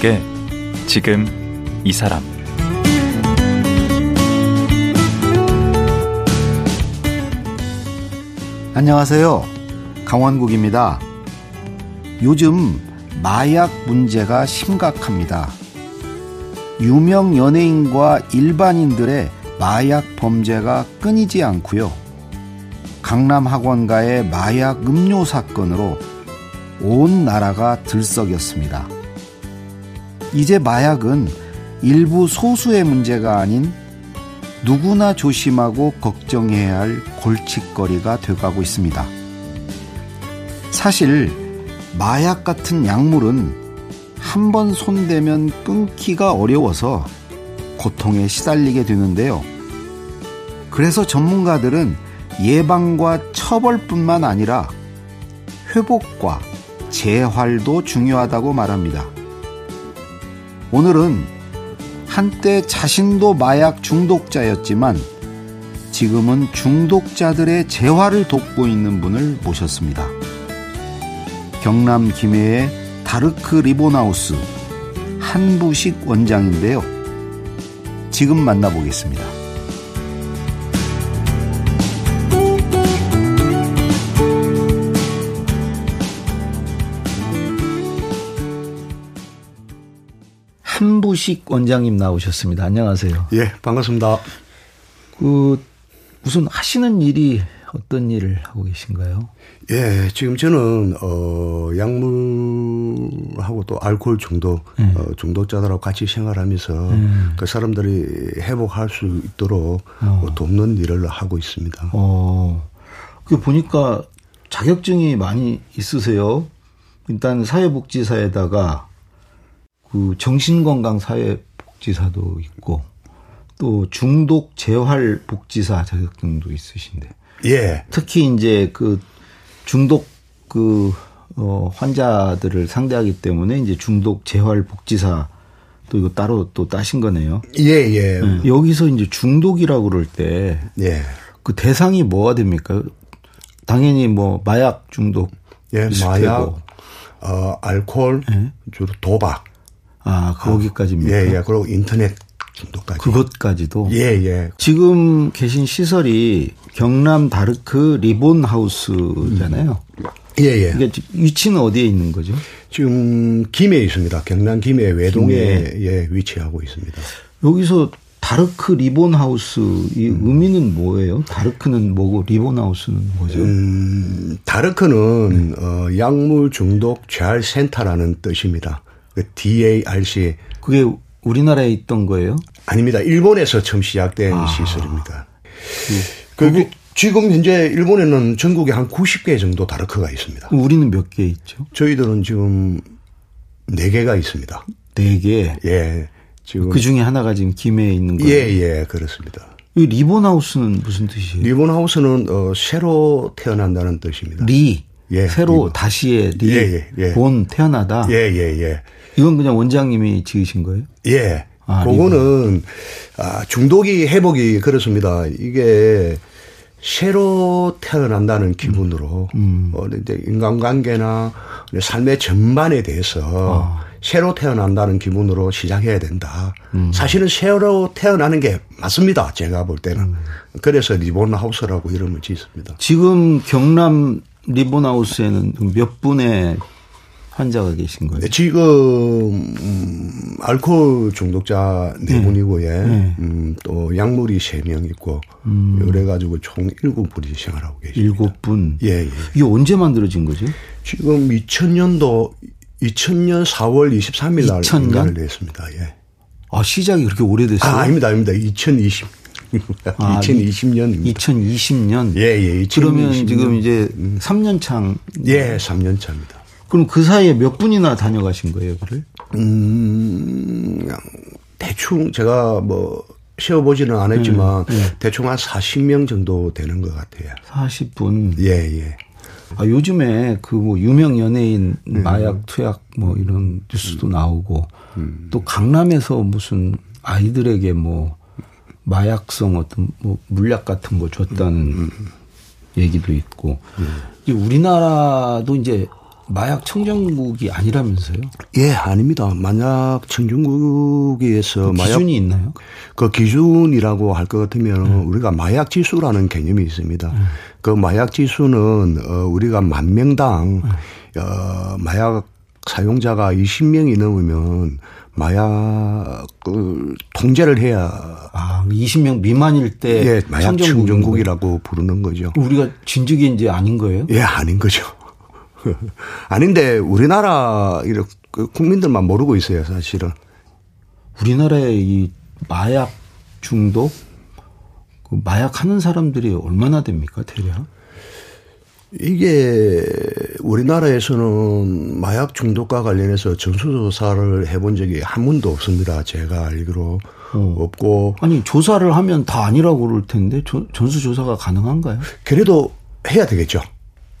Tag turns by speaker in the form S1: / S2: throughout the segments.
S1: 강원국의 지금 이 사람
S2: 안녕하세요. 강원국입니다. 요즘 마약 문제가 심각합니다. 유명 연예인과 일반인들의 마약 범죄가 끊이지 않고요. 강남 학원가의 마약 음료 사건으로 온 나라가 들썩였습니다. 이제 마약은 일부 소수의 문제가 아닌 누구나 조심하고 걱정해야 할 골칫거리가 돼가고 있습니다. 사실 마약 같은 약물은 한 번 손대면 끊기가 어려워서 고통에 시달리게 되는데요. 그래서 전문가들은 예방과 처벌뿐만 아니라 회복과 재활도 중요하다고 말합니다. 오늘은 한때 자신도 마약 중독자였지만 지금은 중독자들의 재활을 돕고 있는 분을 모셨습니다. 경남 김해의 다르크 리본하우스 한부식 원장인데요. 지금 만나보겠습니다. 한부식 원장님 나오셨습니다. 안녕하세요.
S3: 예, 반갑습니다.
S2: 그 무슨 하시는 일이 어떤 일을 하고 계신가요?
S3: 예, 지금 저는 어 약물하고 또 알코올 중독 네. 어, 중독자들하고 같이 생활하면서 네. 그 사람들이 회복할 수 있도록 어. 돕는 일을 하고 있습니다. 어.
S2: 그 보니까 자격증이 많이 있으세요. 일단 사회복지사에다가 그 정신건강사회복지사도 있고 또 중독 재활 복지사 자격증도 있으신데.
S3: 예.
S2: 특히 이제 그 중독 그 어, 환자들을 상대하기 때문에 이제 중독 재활 복지사 또 이거 따로 또 따신 거네요.
S3: 예, 예.
S2: 네. 여기서 이제 중독이라고 그럴 때. 예. 그 대상이 뭐가 됩니까? 당연히 뭐 마약 중독.
S3: 예, 마약, 어, 알코올, 예? 주로 도박.
S2: 아, 거기까지입니까?
S3: 예, 예. 그리고 인터넷 중독까지.
S2: 그것까지도?
S3: 예, 예.
S2: 지금 계신 시설이 경남 다르크 리본 하우스잖아요.
S3: 예, 예.
S2: 이게 위치는 어디에 있는 거죠?
S3: 지금 김해에 있습니다. 경남 김해 외동에 김해. 예, 위치하고 있습니다.
S2: 여기서 다르크 리본 하우스 이 음. 의미는 뭐예요? 다르크는 뭐고 리본 하우스는 뭐죠? 음,
S3: 다르크는 네. 어, 약물 중독 재활 센터라는 뜻입니다. 그 DARC.
S2: 그게 우리나라에 있던 거예요?
S3: 아닙니다. 일본에서 처음 시작된 아. 시설입니다. 그, 그 지금 현재 일본에는 전국에 한 90개 정도 다르크가 있습니다.
S2: 우리는 몇 개 있죠?
S3: 저희들은 지금 4개가 있습니다.
S2: 4개?
S3: 예.
S2: 지금 그 중에 하나가 지금 김해에 있는 거예요?
S3: 예, 예, 그렇습니다.
S2: 이 리본하우스는 무슨 뜻이에요?
S3: 리본하우스는 어, 새로 태어난다는 뜻입니다.
S2: Re. 예, 새로 reborn. 다시의 re. 예, 예, 예. Born 태어나다.
S3: 예, 예, 예.
S2: 이건 그냥 원장님이 지으신 거예요?
S3: 예. 아, 그거는 아, 중독이 회복이 그렇습니다. 이게 새로 태어난다는 기분으로 음. 어, 이제 인간관계나 삶의 전반에 대해서 아. 새로 태어난다는 기분으로 시작해야 된다. 음. 사실은 새로 태어나는 게 맞습니다. 제가 볼 때는. 음. 그래서 리본 하우스라고 이름을 짓습니다.
S2: 지금 경남 리본 하우스에는 몇 분의 환자가 계신 거예요? 네,
S3: 지금 음, 알코올 중독자 네, 네. 분이고 예. 네. 음, 또 약물이 세 명 있고 음. 그래 가지고 총 일곱 분이 생활하고 계십니다.
S2: 일곱 분.
S3: 예, 예.
S2: 이게 언제 만들어진 거죠?
S3: 지금 2000년도 2000년 4월 23일 날 2000년 냈습니다. 예.
S2: 아, 시작이 그렇게 오래됐어요?
S3: 아, 아닙니다. 아닙니다. 2020 아, 2020년입니다.
S2: 2020년.
S3: 예, 예. 2020년.
S2: 그러면 지금 이제 3년 차입니다.
S3: 예, 3년 차입니다.
S2: 그럼 그 사이에 몇 분이나 다녀가신 거예요, 그를?
S3: 음, 대충 제가 뭐 세어보지는 않았지만 네, 네. 대충 한 40명 정도 되는 것 같아요.
S2: 40분.
S3: 예, 예.
S2: 아, 요즘에 그 뭐 유명 연예인 네. 마약 투약 뭐 이런 뉴스도 음. 나오고 음. 또 강남에서 무슨 아이들에게 뭐 마약성 어떤 뭐 물약 같은 거 줬다는 음. 음. 얘기도 있고 음. 우리나라도 이제 마약 청정국이 아니라면서요?
S3: 예, 아닙니다. 만약 청정국에서
S2: 그 기준이 있나요?
S3: 그 기준이라고 할 것 같으면 음. 우리가 마약 지수라는 개념이 있습니다. 음. 그 마약 지수는 어 우리가 만 명당 음. 어 마약 사용자가 20명이 넘으면 마약 그 통제를 해야
S2: 아 20명 미만일 때
S3: 예, 마약 청정국이라고 부르는 거죠.
S2: 우리가 진즉이 이제 아닌 거예요?
S3: 예, 아닌 거죠. 아닌데 우리나라 이렇게 그 국민들만 모르고 있어요, 사실은.
S2: 우리나라의 이 마약 중독, 그 마약 하는 사람들이 얼마나 됩니까, 대략?
S3: 이게 우리나라에서는 마약 중독과 관련해서 전수조사를 해본 적이 한 번도 없습니다. 제가 알기로 어. 없고.
S2: 아니 조사를 하면 다 아니라고 그럴 텐데 전수조사가 가능한가요?
S3: 그래도 해야 되겠죠.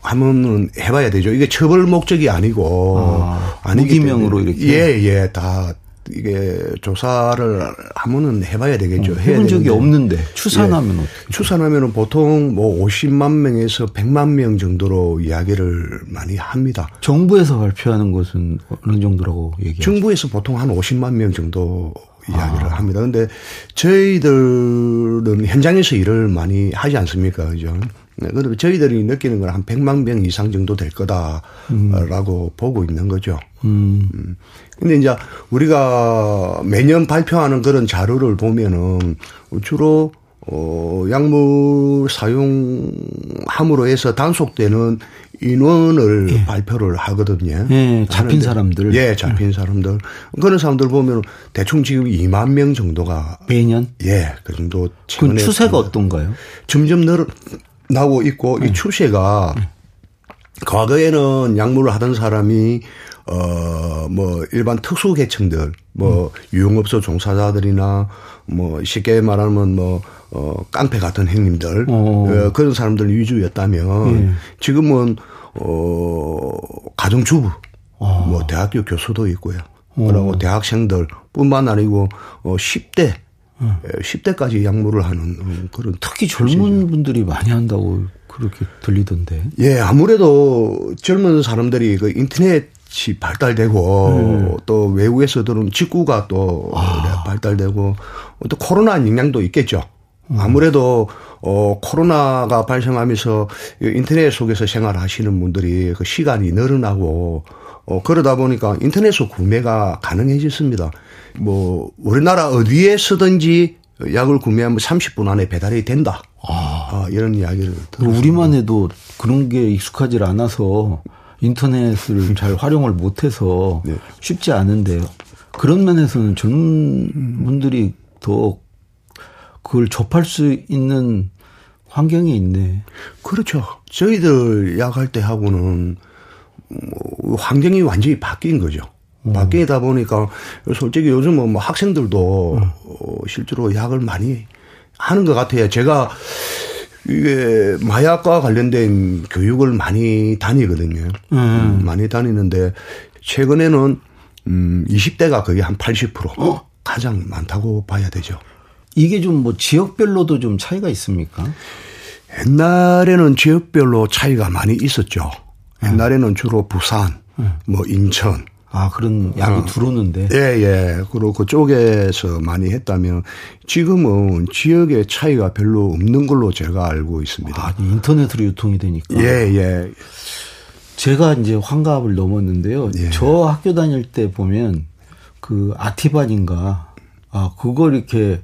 S3: 하면은 해봐야 되죠. 이게 처벌 목적이 아니고
S2: 아, 무기명으로 이렇게
S3: 예예 다 이게 조사를 하면은 해봐야 되겠죠. 어,
S2: 해본 적이 없는데 추산하면 예. 어떻게?
S3: 추산하면은 보통 뭐 50만 명에서 100만 명 정도로 이야기를 많이 합니다.
S2: 정부에서 발표하는 것은 어느 정도라고 얘기하죠?
S3: 정부에서 보통 한 50만 명 정도 이야기를 아. 합니다. 근데 저희들은 현장에서 일을 많이 하지 않습니까? 그죠? 네, 그런데 저희들이 느끼는 건 한 100만 명 이상 정도 될 거다라고 음. 보고 있는 거죠. 음. 음. 근데 이제 우리가 매년 발표하는 그런 자료를 보면은 주로 어, 약물 사용함으로 해서 단속되는 인원을 예. 발표를 하거든요.
S2: 예, 잡힌 사람들.
S3: 예, 잡힌 예. 사람들. 그런 사람들 보면 대충 지금 2만 명 정도가
S2: 매년?
S3: 예, 그 정도.
S2: 그 추세가 어떤가요?
S3: 점점 늘 나오고 있고 이 네. 추세가 과거에는 약물을 하던 사람이 어 뭐 일반 특수 계층들 뭐 음. 유흥업소 종사자들이나 뭐 쉽게 말하면 뭐 어 깡패 같은 형님들 어. 어 그런 사람들 위주였다면 예. 지금은 어 가정주부 어. 뭐 대학교 교수도 있고요. 어. 그리고 대학생들 뿐만 아니고 어 10대 10대까지 예, 약물을 하는 그런
S2: 특히 젊은 분들이 많이 한다고 그렇게 들리던데.
S3: 예, 아무래도 젊은 사람들이 그 인터넷이 발달되고 음. 또 외국에서들은 직구가 또 아. 발달되고 또 코로나 영향도 있겠죠. 음. 아무래도 어 코로나가 발생하면서 인터넷 속에서 생활하시는 분들이 그 시간이 늘어나고 어 그러다 보니까 인터넷으로 구매가 가능해졌습니다. 뭐 우리나라 어디에 서든지 약을 구매하면 30분 안에 배달이 된다. 아, 아 이런 이야기를.
S2: 우리만 해도 그런 게 익숙하지 않아서 인터넷을 잘 활용을 못해서 네. 쉽지 않은데 그런 면에서는 젊은 분들이 더 그걸 접할 수 있는 환경이 있네.
S3: 그렇죠. 저희들 약할 때 하고는 뭐 환경이 완전히 바뀐 거죠. 음. 바뀌다 보니까 솔직히 요즘은 뭐 학생들도 음. 어, 실제로 약을 많이 하는 것 같아요. 제가 이게 마약과 관련된 교육을 많이 다니거든요. 음. 음 많이 다니는데 최근에는 음 20대가 거의 한 80% 어? 가장 많다고 봐야 되죠.
S2: 이게 좀 뭐 지역별로도 좀 차이가 있습니까?
S3: 옛날에는 지역별로 차이가 많이 있었죠. 옛날에는 주로 부산, 뭐 인천,
S2: 아, 그런 약이 어. 들어오는데.
S3: 예, 예. 그리고 그쪽에서 많이 했다면 지금은 지역의 차이가 별로 없는 걸로 제가 알고 있습니다.
S2: 아, 인터넷으로 유통이 되니까.
S3: 예, 예.
S2: 제가 이제 환갑을 넘었는데요. 예. 저 학교 다닐 때 보면 그 아티반인가 아, 그걸 이렇게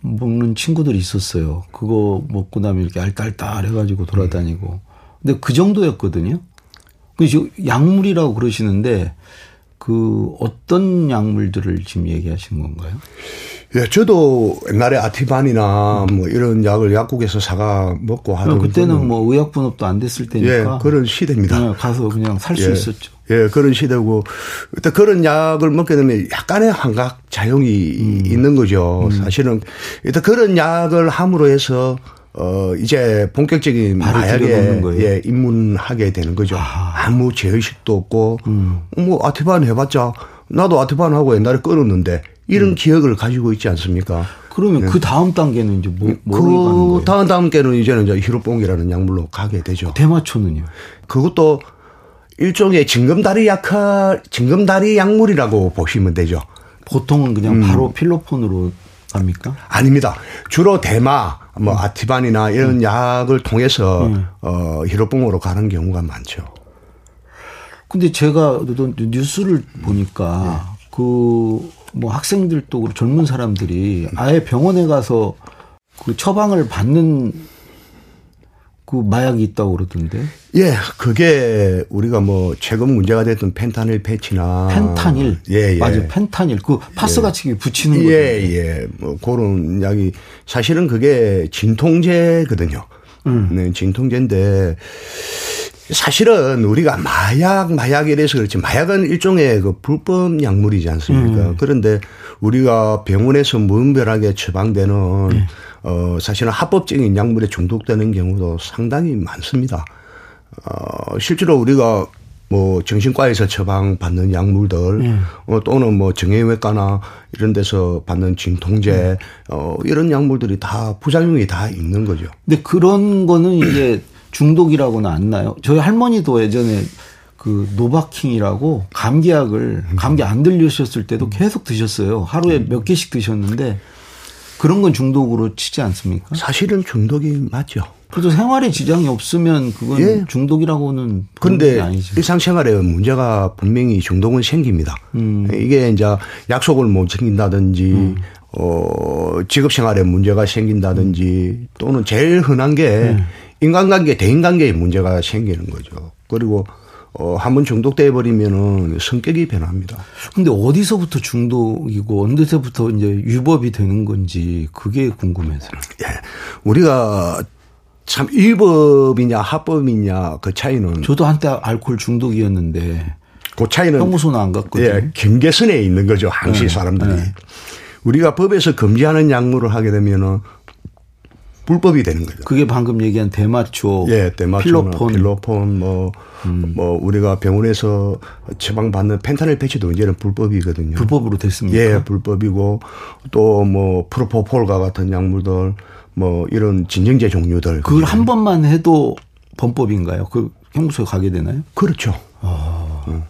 S2: 먹는 친구들이 있었어요. 그거 먹고 나면 이렇게 알딸딸 해가지고 돌아다니고. 근데 그 정도였거든요. 그 약물이라고 그러시는데 그 어떤 약물들을 지금 얘기하신 건가요?
S3: 예, 저도 옛날에 아티반이나 뭐 이런 약을 약국에서 사가 먹고 하던
S2: 그때는 뭐 의약 분업도 안 됐을 때니까
S3: 예, 그런 시대입니다. 네,
S2: 가서 그냥 살수
S3: 예,
S2: 있었죠.
S3: 예, 그런 시대고 그때 그런 약을 먹게 되면 약간의 환각 작용이 음. 있는 거죠. 음. 사실은 일단 그런 약을 함으로 해서 어, 이제 본격적인 마약에 예, 입문하게 되는 거죠. 아. 무 제의식도 없고, 음. 뭐, 아티반 해봤자, 나도 아티반 하고 옛날에 끊었는데, 이런 음. 기억을 가지고 있지 않습니까?
S2: 그러면 네. 그 다음 단계는 이제 뭐, 뭐로
S3: 그 다음 단계는 이제는 이제 히로뽕이라는 약물로 가게 되죠.
S2: 대마초는요?
S3: 그것도 일종의 징검다리 약할, 징검다리 약물이라고 보시면 되죠.
S2: 보통은 그냥 바로 음. 필로폰으로 합니까?
S3: 아닙니다. 주로 대마, 뭐 음. 아티반이나 이런 음. 약을 통해서 음. 어, 히로뽕으로 가는 경우가 많죠.
S2: 근데 제가 뉴스를 보니까 네. 그뭐 학생들도 젊은 사람들이 아예 병원에 가서 그 처방을 받는 그 마약이 있다고 그러던데.
S3: 예, 그게 우리가 뭐 최근 문제가 됐던 펜타닐 패치나
S2: 펜타닐. 예, 예. 맞아요. 펜타닐. 그 파스 같이 예. 붙이는 거죠.
S3: 예, 예. 뭐 그런 약이 사실은 그게 진통제거든요. 음. 네, 진통제인데 사실은 우리가 마약, 마약에 대해서 그렇지 마약은 일종의 그 불법 약물이지 않습니까? 음. 그런데 우리가 병원에서 무분별하게 처방되는 음. 어, 사실은 합법적인 약물에 중독되는 경우도 상당히 많습니다. 어, 실제로 우리가 뭐 정신과에서 처방받는 약물들 음. 어, 또는 뭐 정형외과나 이런 데서 받는 진통제 음. 어, 이런 약물들이 다 부작용이 다 있는 거죠.
S2: 근데 그런 거는 이제 중독이라고는 안 나요. 저희 할머니도 예전에 그 노바킹이라고 감기약을 감기 안 들리셨을 때도 계속 드셨어요. 하루에 몇 개씩 드셨는데 그런 건 중독으로 치지 않습니까?
S3: 사실은 중독이 맞죠.
S2: 그래도 생활에 지장이 없으면 그건 예. 중독이라고는
S3: 그런데 아니죠. 일상생활에 문제가 분명히 중독은 생깁니다. 음. 이게 이제 약속을 못 챙긴다든지 음. 어 직업생활에 문제가 생긴다든지 또는 제일 흔한 게 음. 인간관계 대인관계에 문제가 생기는 거죠. 그리고 어, 한 번 중독돼 버리면은 성격이 변합니다.
S2: 근데 어디서부터 중독이고 언제서부터 이제 위법이 되는 건지 그게 궁금해서.
S3: 예. 우리가 참 위법이냐 합법이냐 그 차이는
S2: 저도 한때 알코올 중독이었는데
S3: 그 차이는
S2: 형무소는 안 갔거든요. 예,
S3: 경계선에 있는 거죠. 항시 네. 사람들이. 네. 우리가 법에서 금지하는 약물을 하게 되면은 불법이 되는 거죠.
S2: 그게 방금 얘기한 대마초,
S3: 예, 대마초, 필로폰, 필로폰, 뭐, 음. 뭐 우리가 병원에서 처방 받는 펜타닐 패치도 이제는 불법이거든요.
S2: 불법으로 됐습니까?
S3: 예, 불법이고 또 뭐 프로포폴과 같은 약물들, 뭐 이런 진정제 종류들.
S2: 그걸 한 번만 해도 범법인가요? 그 형무소에 가게 되나요?
S3: 그렇죠. 아. 어.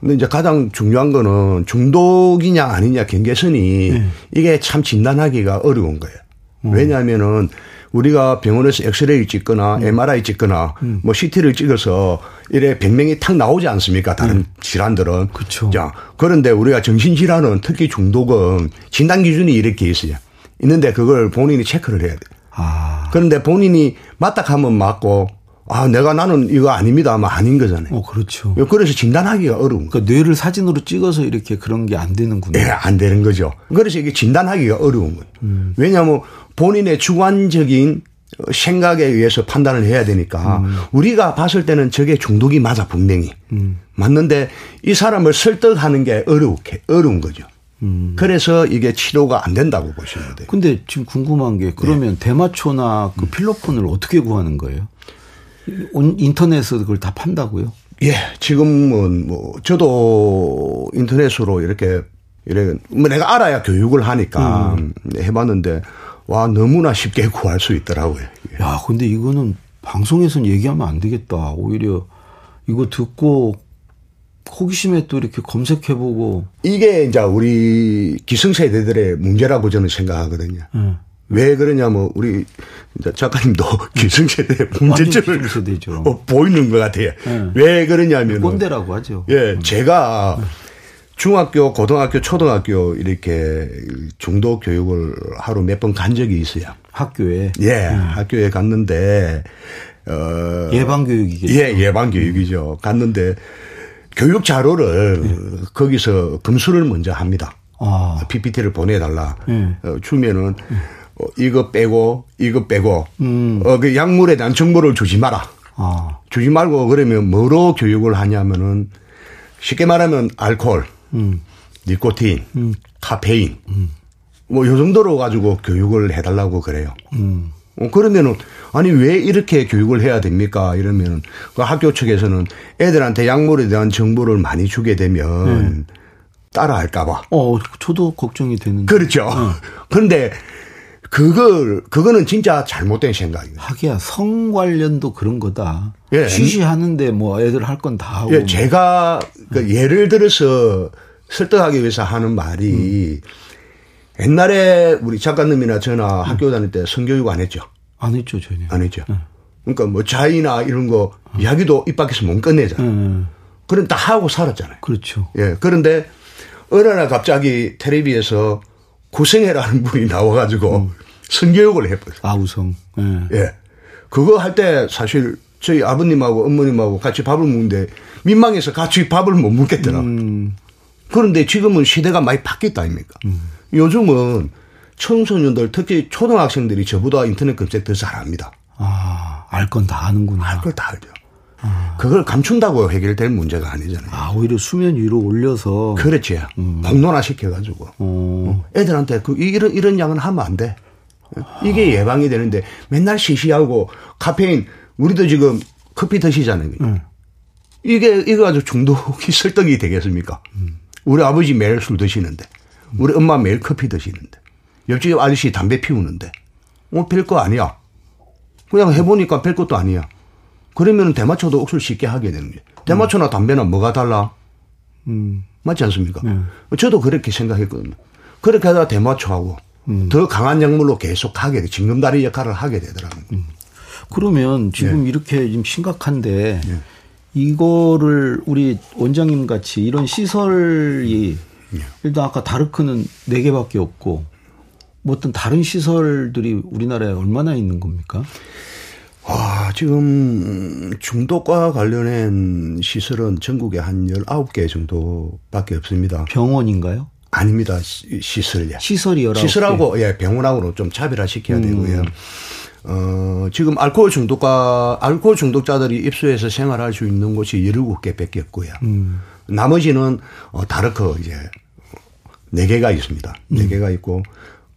S3: 근데 이제 가장 중요한 거는 중독이냐 아니냐 경계선이 네. 이게 참 진단하기가 어려운 거예요. 음. 왜냐하면은 우리가 병원에서 엑스레이를 찍거나 음. MRI 찍거나 음. 뭐 CT를 찍어서 이래 병명이 탁 나오지 않습니까? 다른 음. 질환들은.
S2: 그렇죠.
S3: 자, 그런데 우리가 정신질환은 특히 중독은 진단 기준이 이렇게 있어요. 있는데 그걸 본인이 체크를 해야 돼. 아. 그런데 본인이 맞다 하면 맞고 아, 내가 나는 이거 아닙니다. 아마 아닌 거잖아요.
S2: 어, 그렇죠.
S3: 그래서 진단하기가 어려운
S2: 그러니까 뇌를 사진으로 찍어서 이렇게 그런 게 안 되는군요.
S3: 예, 안 되는 거죠. 그래서 이게 진단하기가 어려운 거예요. 음. 왜냐하면 본인의 주관적인 생각에 의해서 판단을 해야 되니까 음. 우리가 봤을 때는 저게 중독이 맞아 분명히 음. 맞는데 이 사람을 설득하는 게 어렵게 어려운 거죠. 음. 그래서 이게 치료가 안 된다고 보시면 돼요.
S2: 근데 지금 궁금한 게 그러면 네. 대마초나 그 필로폰을 어떻게 구하는 거예요? 인터넷에서 그걸 다 판다고요?
S3: 예, 지금은 뭐 저도 인터넷으로 이렇게 이래 뭐 내가 알아야 교육을 하니까 음. 해봤는데 와 너무나 쉽게 구할 수 있더라고요.
S2: 야, 근데 이거는 방송에서는 얘기하면 안 되겠다. 오히려 이거 듣고 호기심에 또 이렇게 검색해보고
S3: 이게 이제 우리 기성세대들의 문제라고 저는 생각하거든요. 음. 왜 그러냐면 우리 작가님도 기성세대 문제점을 어, 보이는 것 같아요. 네. 왜 그러냐면
S2: 꼰대라고 하죠.
S3: 예, 음. 제가 중학교, 고등학교, 초등학교 이렇게 중도 교육을 하루 몇 번 간 적이 있어요.
S2: 학교에
S3: 예, 음. 학교에 갔는데
S2: 어 예방 교육이겠죠.
S3: 예, 예방 교육이죠. 갔는데 교육 자료를 네. 거기서 검수를 먼저 합니다. 아. PPT를 보내달라. 네. 어, 주면은 네. 어, 이거 빼고 이거 빼고 음. 어, 그 약물에 대한 정보를 주지 마라. 아. 주지 말고 그러면 뭐로 교육을 하냐면은 쉽게 말하면 알코올, 음. 니코틴, 음. 카페인 음. 뭐요 정도로 가지고 교육을 해달라고 그래요. 음. 어, 그러면은 아니 왜 이렇게 교육을 해야 됩니까? 이러면 그 학교 측에서는 애들한테 약물에 대한 정보를 많이 주게 되면 네. 따라할까봐.
S2: 어, 저도 걱정이 되는.
S3: 그렇죠. 네. 그런데 그걸 그거는 진짜 잘못된 생각이에요.
S2: 하기야 성 관련도 그런 거다. 예. 쉬쉬하는데 뭐 애들 할 건 다 하고.
S3: 예, 제가 그 예를 들어서 설득하기 위해서 하는 말이 음. 옛날에 우리 작가님이나 저나 음. 학교 다닐 때 성교육 안 했죠.
S2: 안 했죠 전혀.
S3: 안 했죠. 음. 그러니까 뭐 자이나 이런 거 음. 이야기도 입 밖에서 못 끝내잖아요. 음. 그럼 다 하고 살았잖아요.
S2: 그렇죠.
S3: 예. 그런데 어느 날 갑자기 텔레비에서 구성해라는 분이 나와가지고 음. 성교육을 해버렸어요.
S2: 아우성.
S3: 예. 예. 그거 할 때 사실 저희 아버님하고 어머님하고 같이 밥을 먹는데 민망해서 같이 밥을 못 먹겠더라. 음. 그런데 지금은 시대가 많이 바뀌었다 아닙니까? 음. 요즘은 청소년들 특히 초등학생들이 저보다 인터넷 검색 더 잘합니다.
S2: 아, 알 건 다 아는구나.
S3: 알 걸 다 알죠. 아. 그걸 감춘다고 해결될 문제가 아니잖아요.
S2: 아, 오히려 수면 위로 올려서.
S3: 그렇지. 음. 공론화 시켜가지고. 어. 어. 애들한테 그, 이런, 이런 양은 하면 안 돼. 이게 예방이 되는데 맨날 시시하고 카페인, 우리도 지금 커피 드시잖아요. 음. 이게, 이거 아주 중독이 설득이 되겠습니까? 음. 우리 아버지 매일 술 드시는데, 우리 엄마 매일 커피 드시는데, 옆집 아저씨 담배 피우는데, 뭐, 별거 아니야. 그냥 해보니까 별 것도 아니야. 그러면 대마초도 억수를 쉽게 하게 되는 거예요. 대마초나 담배나 뭐가 달라? 음. 맞지 않습니까? 네. 저도 그렇게 생각했거든요. 그렇게 하다가 대마초하고 음. 더 강한 약물로 계속 하게 돼. 징검다리 역할을 하게 되더라고요. 음.
S2: 그러면 지금 네. 이렇게 좀 심각한데 네. 이거를 우리 원장님 같이 이런 시설이 네. 일단 아까 다르크는 4개밖에 없고 뭐 어떤 다른 시설들이 우리나라에 얼마나 있는 겁니까?
S3: 아, 지금 중독과 관련된 시설은 전국에 한 19개 정도밖에 없습니다.
S2: 병원인가요?
S3: 아닙니다. 시설이야.
S2: 시설이 여러
S3: 시설하고 예, 병원하고는 좀 차별화시켜야 음. 되고요. 어, 지금 알코올 중독과 알코올 중독자들이 입소해서 생활할 수 있는 곳이 17개 밖에 없고요. 음. 나머지는 어, 다르크 이제 4개가 있습니다. 4개가 있고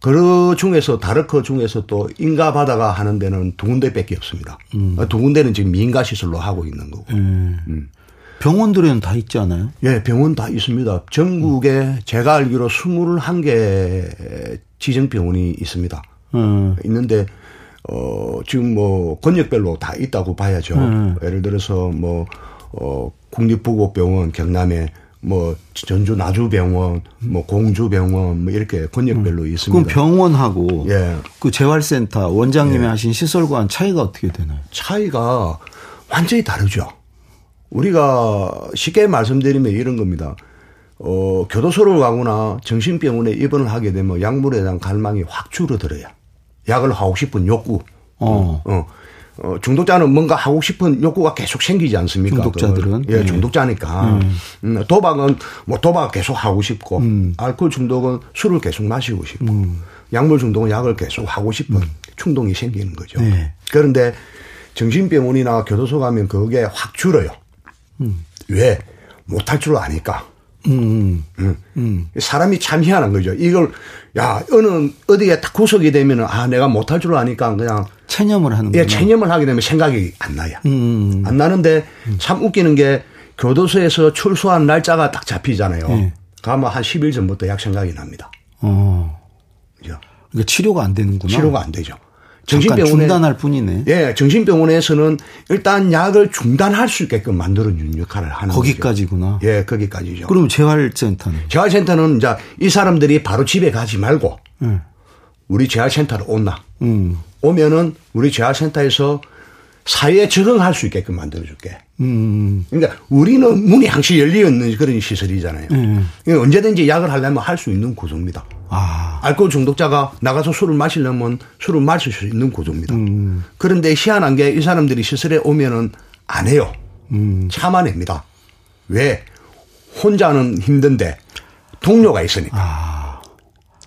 S3: 그 중에서 다르크 중에서 또 인가 바다가 하는 데는 두 군데밖에 없습니다. 음. 두 군데는 지금 민가 시설로 하고 있는 거고. 음.
S2: 음. 병원들에는 다 있지 않아요?
S3: 예, 병원 다 있습니다. 전국에 음. 제가 알기로 21개 지정 병원이 있습니다. 음. 있는데 어 지금 뭐 권역별로 다 있다고 봐야죠. 음. 예를 들어서 뭐 어 국립보건병원 경남에 뭐 전주 나주병원, 뭐 공주병원 뭐 이렇게 권역별로 음. 있습니다.
S2: 그럼 병원하고 예. 그 재활센터 원장님이 예. 하신 시설과는 차이가 어떻게 되나요?
S3: 차이가 완전히 다르죠. 우리가 쉽게 말씀드리면 이런 겁니다. 어, 교도소를 가거나 정신병원에 입원을 하게 되면 약물에 대한 갈망이 확 줄어들어요. 약을 하고 싶은 욕구. 어. 어. 어, 중독자는 뭔가 하고 싶은 욕구가 계속 생기지 않습니까?
S2: 중독자들은.
S3: 그, 예, 중독자니까. 음. 음. 도박은 뭐 도박 계속 하고 싶고, 음. 알코올 중독은 술을 계속 마시고 싶고, 음. 약물 중독은 약을 계속 하고 싶은 음. 충동이 생기는 거죠. 네. 그런데 정신병원이나 교도소 가면 그게 확 줄어요. 음. 왜? 못할 줄 아니까. 음, 음. 음. 사람이 참 희한한 거죠. 이걸 야 어느 어디에 딱 구석이 되면은 아 내가 못할 줄 아니까 그냥
S2: 체념을 하는
S3: 예, 체념을 하게 되면 생각이 안 나요. 음, 음, 음. 안 나는데 참 웃기는 게 교도소에서 출소한 날짜가 딱 잡히잖아요. 네. 가면 한 10일 전부터 약 생각이 납니다. 어.
S2: 그죠? 그러니까 치료가 안 되는구나.
S3: 치료가 안 되죠.
S2: 정신병원에 중단할 뿐이네.
S3: 예, 정신병원에서는 일단 약을 중단할 수 있게끔 만들어준 역할을 하는
S2: 거기까지구나.
S3: 거죠. 예, 거기까지죠.
S2: 그럼 재활센터는?
S3: 재활센터는 이제 이 사람들이 바로 집에 가지 말고 음. 우리 재활센터로 온나. 음. 오면은 우리 재활센터에서 사회에 적응할 수 있게끔 만들어줄게. 음. 그러니까 우리는 문이 항시 열려 있는 그런 시설이잖아요. 음. 그러니까 언제든지 약을 하려면 할 수 있는 구조입니다. 아. 알코올 중독자가 나가서 술을 마시려면 술을 마실 수 있는 구조입니다. 음. 그런데 희한한 게 이 사람들이 시설에 오면은 안 해요. 음. 참아냅니다. 왜? 혼자는 힘든데 동료가 있으니까. 아.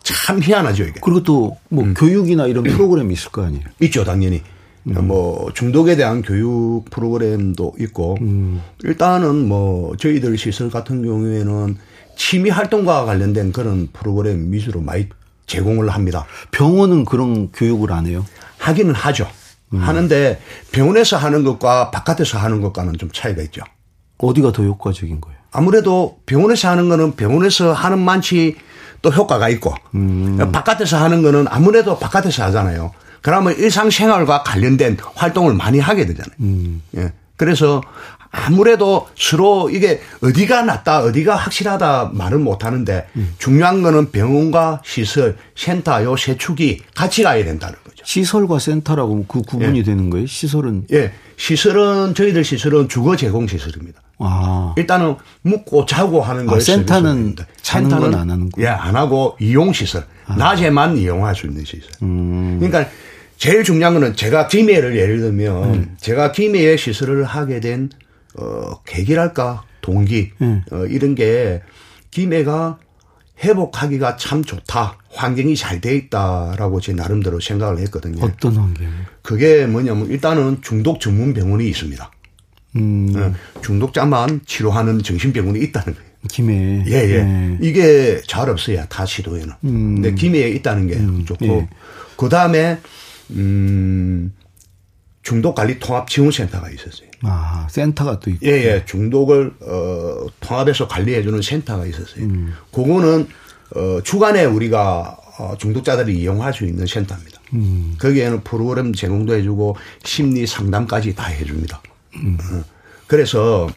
S3: 참 희한하죠, 이게.
S2: 그리고 또뭐 음. 교육이나 이런 프로그램이 있을 거 아니에요?
S3: 있죠, 당연히. 음. 뭐 중독에 대한 교육 프로그램도 있고 음. 일단은 뭐 저희들 시설 같은 경우에는 취미 활동과 관련된 그런 프로그램 위주로 많이 제공을 합니다.
S2: 병원은 그런 교육을 안 해요?
S3: 하기는 하죠. 음. 하는데 병원에서 하는 것과 바깥에서 하는 것과는 좀 차이가 있죠.
S2: 어디가 더 효과적인 거예요?
S3: 아무래도 병원에서 하는 거는 병원에서 하는 만치 또 효과가 있고 음. 바깥에서 하는 거는 아무래도 바깥에서 하잖아요. 그러면 일상생활과 관련된 활동을 많이 하게 되잖아요. 음. 예. 그래서 아무래도 서로 이게 어디가 낫다, 어디가 확실하다 말은 못 하는데 음. 중요한 거는 병원과 시설, 센터 요 세 축이 같이 가야 된다는 거죠.
S2: 시설과 센터라고 그 구분이 예. 되는 거예요? 시설은?
S3: 예. 시설은 저희들 시설은 주거 제공 시설입니다. 아. 일단은 묵고 자고 하는 거 아,
S2: 센터는 건안 하는
S3: 거예요. 예, 안 하고 이용 시설. 아. 낮에만 이용할 수 있는 시설. 음. 그러니까 제일 중요한 거는 제가 김해를 예를 들면 음. 제가 김해에 시설을 하게 된 어, 계기랄까 동기 음. 어, 이런 게 김해가 회복하기가 참 좋다. 환경이 잘 돼 있다라고 제 나름대로 생각을 했거든요.
S2: 어떤 환경?
S3: 그게 뭐냐면 일단은 중독 전문 병원이 있습니다. 음. 어, 중독자만 치료하는 정신병원이 있다는 거예요.
S2: 김해.
S3: 예, 예. 네. 이게 잘 없어요. 다 시도에는. 음. 근데 김해에 있다는 게 음. 좋고. 예. 그 다음에, 음, 중독관리 통합지원센터가 있었어요.
S2: 아, 센터가 또 있고.
S3: 예, 예. 중독을, 어, 통합해서 관리해주는 센터가 있었어요. 음. 그거는, 어, 주간에 우리가 어, 중독자들이 이용할 수 있는 센터입니다. 음. 거기에는 프로그램 제공도 해주고 심리 상담까지 다 해줍니다. 음. 그래서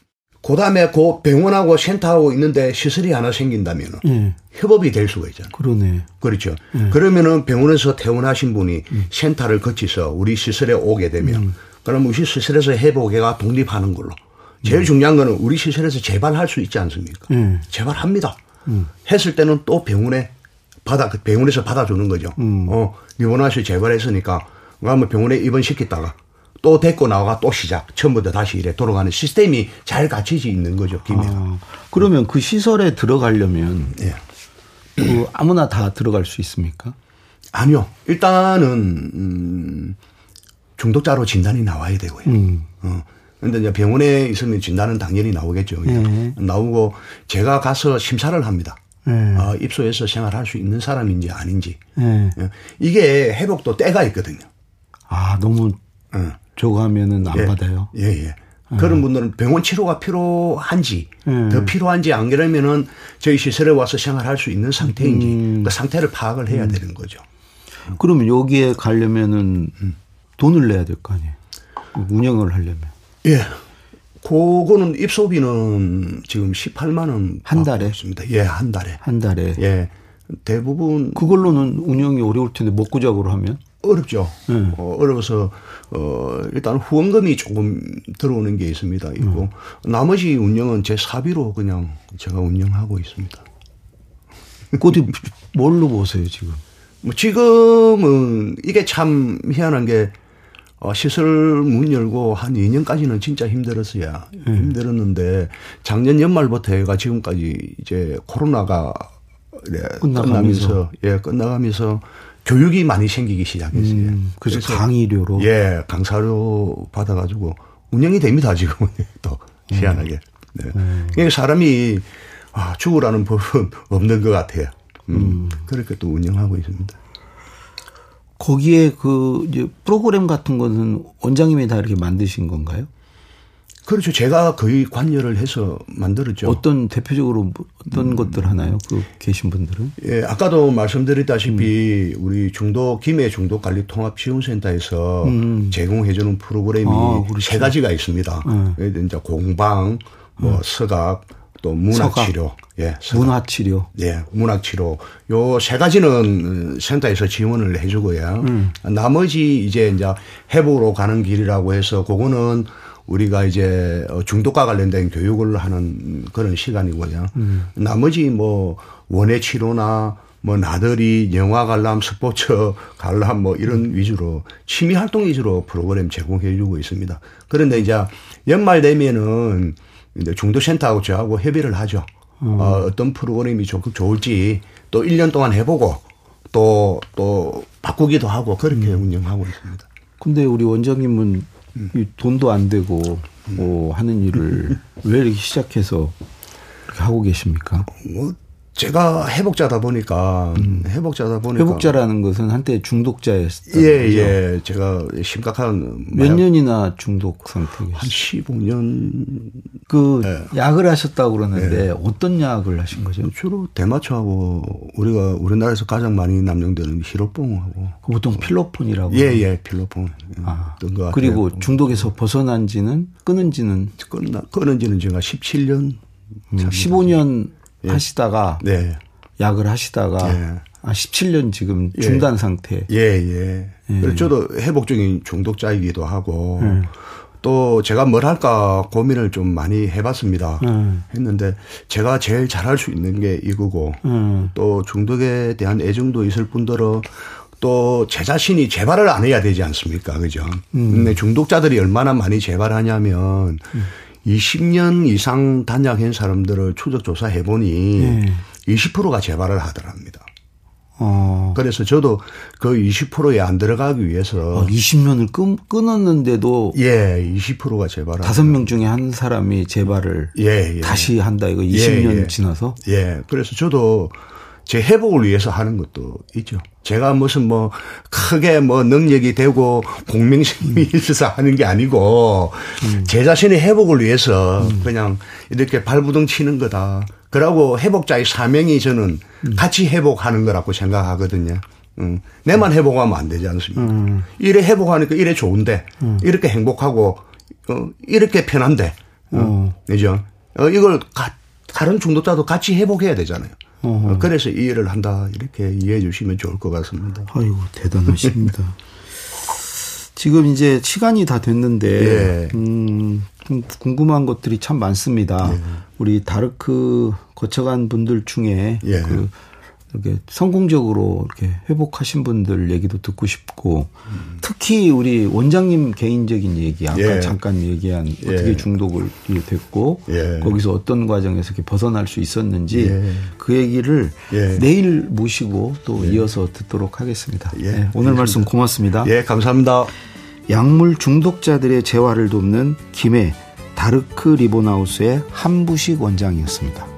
S3: 그 다음에 그 병원하고 센터하고 있는데 시설이 하나 생긴다면 예. 협업이 될 수가 있잖아요.
S2: 그러네.
S3: 그렇죠. 예. 그러면은 병원에서 퇴원하신 분이 음. 센터를 거쳐서 우리 시설에 오게 되면 음. 그럼 우리 시설에서 회복회가 독립하는 걸로. 제일 음. 중요한 거는 우리 시설에서 재발할 수 있지 않습니까? 예. 재발합니다. 음. 했을 때는 또 병원에 받아 병원에서 받아주는 거죠. 음. 어 입원하시 재발했으니까 그러면 병원에 입원시켰다가 또 데리고 나와 또 시작. 처음부터 다시 이래 돌아가는 시스템이 잘 갖춰져 있는 거죠. 김해. 아,
S2: 그러면 그 시설에 들어가려면 예. 그 아무나 다 들어갈 수 있습니까?
S3: 아니요. 일단은 음, 중독자로 진단이 나와야 되고요. 음. 어. 근데 이제 병원에 있으면 진단은 당연히 나오겠죠. 예. 나오고 제가 가서 심사를 합니다. 예. 어, 입소해서 생활할 수 있는 사람인지 아닌지. 예. 어. 이게 회복도 때가 있거든요.
S2: 아, 너무 어. 저거 하면은 안
S3: 예.
S2: 받아요.
S3: 예, 예. 예. 그런 분들은 병원 치료가 필요한지 예. 더 필요한지 안 그러면은 저희 시설에 와서 생활할 수 있는 상태인지 음. 그 상태를 파악을 해야 음. 되는 거죠.
S2: 그러면 여기에 가려면은 음. 돈을 내야 될 거 아니에요. 운영을 하려면.
S3: 예. 그거는 입소비는 지금 18만 원
S2: 한 달에
S3: 있습니다. 예, 한 달에.
S2: 한 달에.
S3: 예. 대부분
S2: 그걸로는 운영이 어려울 텐데 먹고 자고로 하면
S3: 어렵죠. 네. 어, 어려워서 어 일단 후원금이 조금 들어오는 게 있습니다. 있고 음. 나머지 운영은 제 사비로 그냥 제가 운영하고 있습니다.
S2: 어디 뭘로 보세요 지금?
S3: 뭐 지금은 이게 참 희한한 게 어, 시설 문 열고 한 2년까지는 진짜 힘들었어요. 음. 힘들었는데 작년 연말부터 해가 지금까지 이제 코로나가 네, 끝나가면서 예 끝나가면서 교육이 많이 생기기 시작했어요. 음,
S2: 그래서, 그래서, 강의료로
S3: 예 강사료 받아가지고 운영이 됩니다 지금은 또 희한하게. 네. 음. 그러니까 사람이 아, 죽으라는 법은 없는 것 같아요. 음, 음. 그렇게 또 운영하고 있습니다.
S2: 거기에 그 이제 프로그램 같은 거는 원장님이 다 이렇게 만드신 건가요?
S3: 그렇죠. 제가 거의 관여를 해서 만들었죠.
S2: 어떤 대표적으로 뭐 어떤 음. 것들 하나요? 그 계신 분들은?
S3: 예, 아까도 말씀드렸다시피 음. 우리 중도 김해 중도 관리 통합 지원센터에서 음. 제공해주는 프로그램이 아, 그렇죠. 세 가지가 있습니다. 네. 이제 공방, 뭐 음. 서각, 또 문학치료.
S2: 예. 문화치료.
S3: 예, 문학치료. 요 세 가지는 센터에서 지원을 해주고요. 음. 나머지 이제 이제 회복으로 가는 길이라고 해서 그거는 우리가 이제 어, 중독과 관련된 교육을 하는 그런 시간이고요. 음. 나머지 뭐 원예 치료나 뭐 나들이 영화 관람 스포츠 관람 뭐 이런 위주로 취미 활동 위주로 프로그램 제공해 주고 있습니다. 그런데 이제 연말 되면은 이제 중도센터하고 저하고 협의를 하죠. 음. 어, 어떤 프로그램이 좋, 좋을지 또 1년 동안 해보고 또, 또 바꾸기도 하고 그렇게 음. 운영하고 있습니다.
S2: 근데 우리 원장님은 음. 돈도 안 되고 뭐 하는 일을 왜 이렇게 시작해서 이렇게 하고 계십니까?
S3: 뭐 제가 회복자다 보니까 음. 회복자다 보니까
S2: 회복자라는 것은 한때 중독자였어요.
S3: 예, 예. 제가 심각한
S2: 몇 년이나 중독 상태였어요?
S3: 한 15년
S2: 그 예. 약을 하셨다고 그러는데 예. 어떤 약을 하신 거죠?
S3: 주로 대마초하고 우리가 우리나라에서 가장 많이 남용되는 히로뽕하고
S2: 그 보통 필로폰이라고
S3: 예, 예. 필로폰.
S2: 아. 그리고 중독에서 벗어난 지는 끊은 지는
S3: 끊나 끊은 지는 제가 17년
S2: 음, 15년 예. 하시다가 네. 약을 하시다가 예. 아 17년 지금 예. 중단 상태.
S3: 예, 예. 예. 저도 회복적인 중독자이기도 하고 예. 또 제가 뭘 할까 고민을 좀 많이 해봤습니다. 음. 했는데 제가 제일 잘할 수 있는 게 이거고 음. 또 중독에 대한 애정도 있을 뿐더러 또 제 자신이 재발을 안 해야 되지 않습니까? 그죠? 음. 근데 중독자들이 얼마나 많이 재발하냐면 음. 20년 이상 단약한 사람들을 추적 조사해 보니 네. 20%가 재발을 하더랍니다. 어. 그래서 저도 그 20%에 안 들어가기 위해서
S2: 어, 20년을 끊, 끊었는데도
S3: 예, 20%가 재발을
S2: 다섯 명 중에 한 사람이 재발을 예, 예. 다시 한다 이거 20년 예, 예, 지나서
S3: 예. 그래서 저도 제 회복을 위해서 하는 것도 있죠. 제가 무슨 뭐 크게 뭐 능력이 되고 공명심이 음. 있어서 하는 게 아니고 음. 제 자신의 회복을 위해서 음. 그냥 이렇게 발부둥 치는 거다. 그러고 회복자의 사명이 저는 음. 같이 회복하는 거라고 생각하거든요. 음. 내만 회복하면 안 되지 않습니까? 음. 이래 회복하니까 이래 좋은데 이렇게 행복하고 어, 이렇게 편한데 어. 어. 그죠? 어, 이걸 가, 다른 중독자도 같이 회복해야 되잖아요. 어허. 그래서 이해를 한다 이렇게 이해해 주시면 좋을 것 같습니다.
S2: 아이고 대단하십니다. 지금 이제 시간이 다 됐는데 예. 음, 좀 궁금한 것들이 참 많습니다. 예. 우리 다르크 거쳐간 분들 중에 예. 그 이렇게 성공적으로 이렇게 회복하신 분들 얘기도 듣고 싶고 음. 특히 우리 원장님 개인적인 얘기 아까 예. 잠깐 얘기한 예. 어떻게 중독을 됐고 예. 거기서 어떤 과정에서 이렇게 벗어날 수 있었는지 예. 그 얘기를 예. 내일 모시고 또 예. 이어서 듣도록 하겠습니다. 네, 오늘 말씀 고맙습니다.
S3: 예, 감사합니다.
S2: 약물 중독자들의 재활을 돕는 김해 다르크 리본하우스의 한부식 원장이었습니다.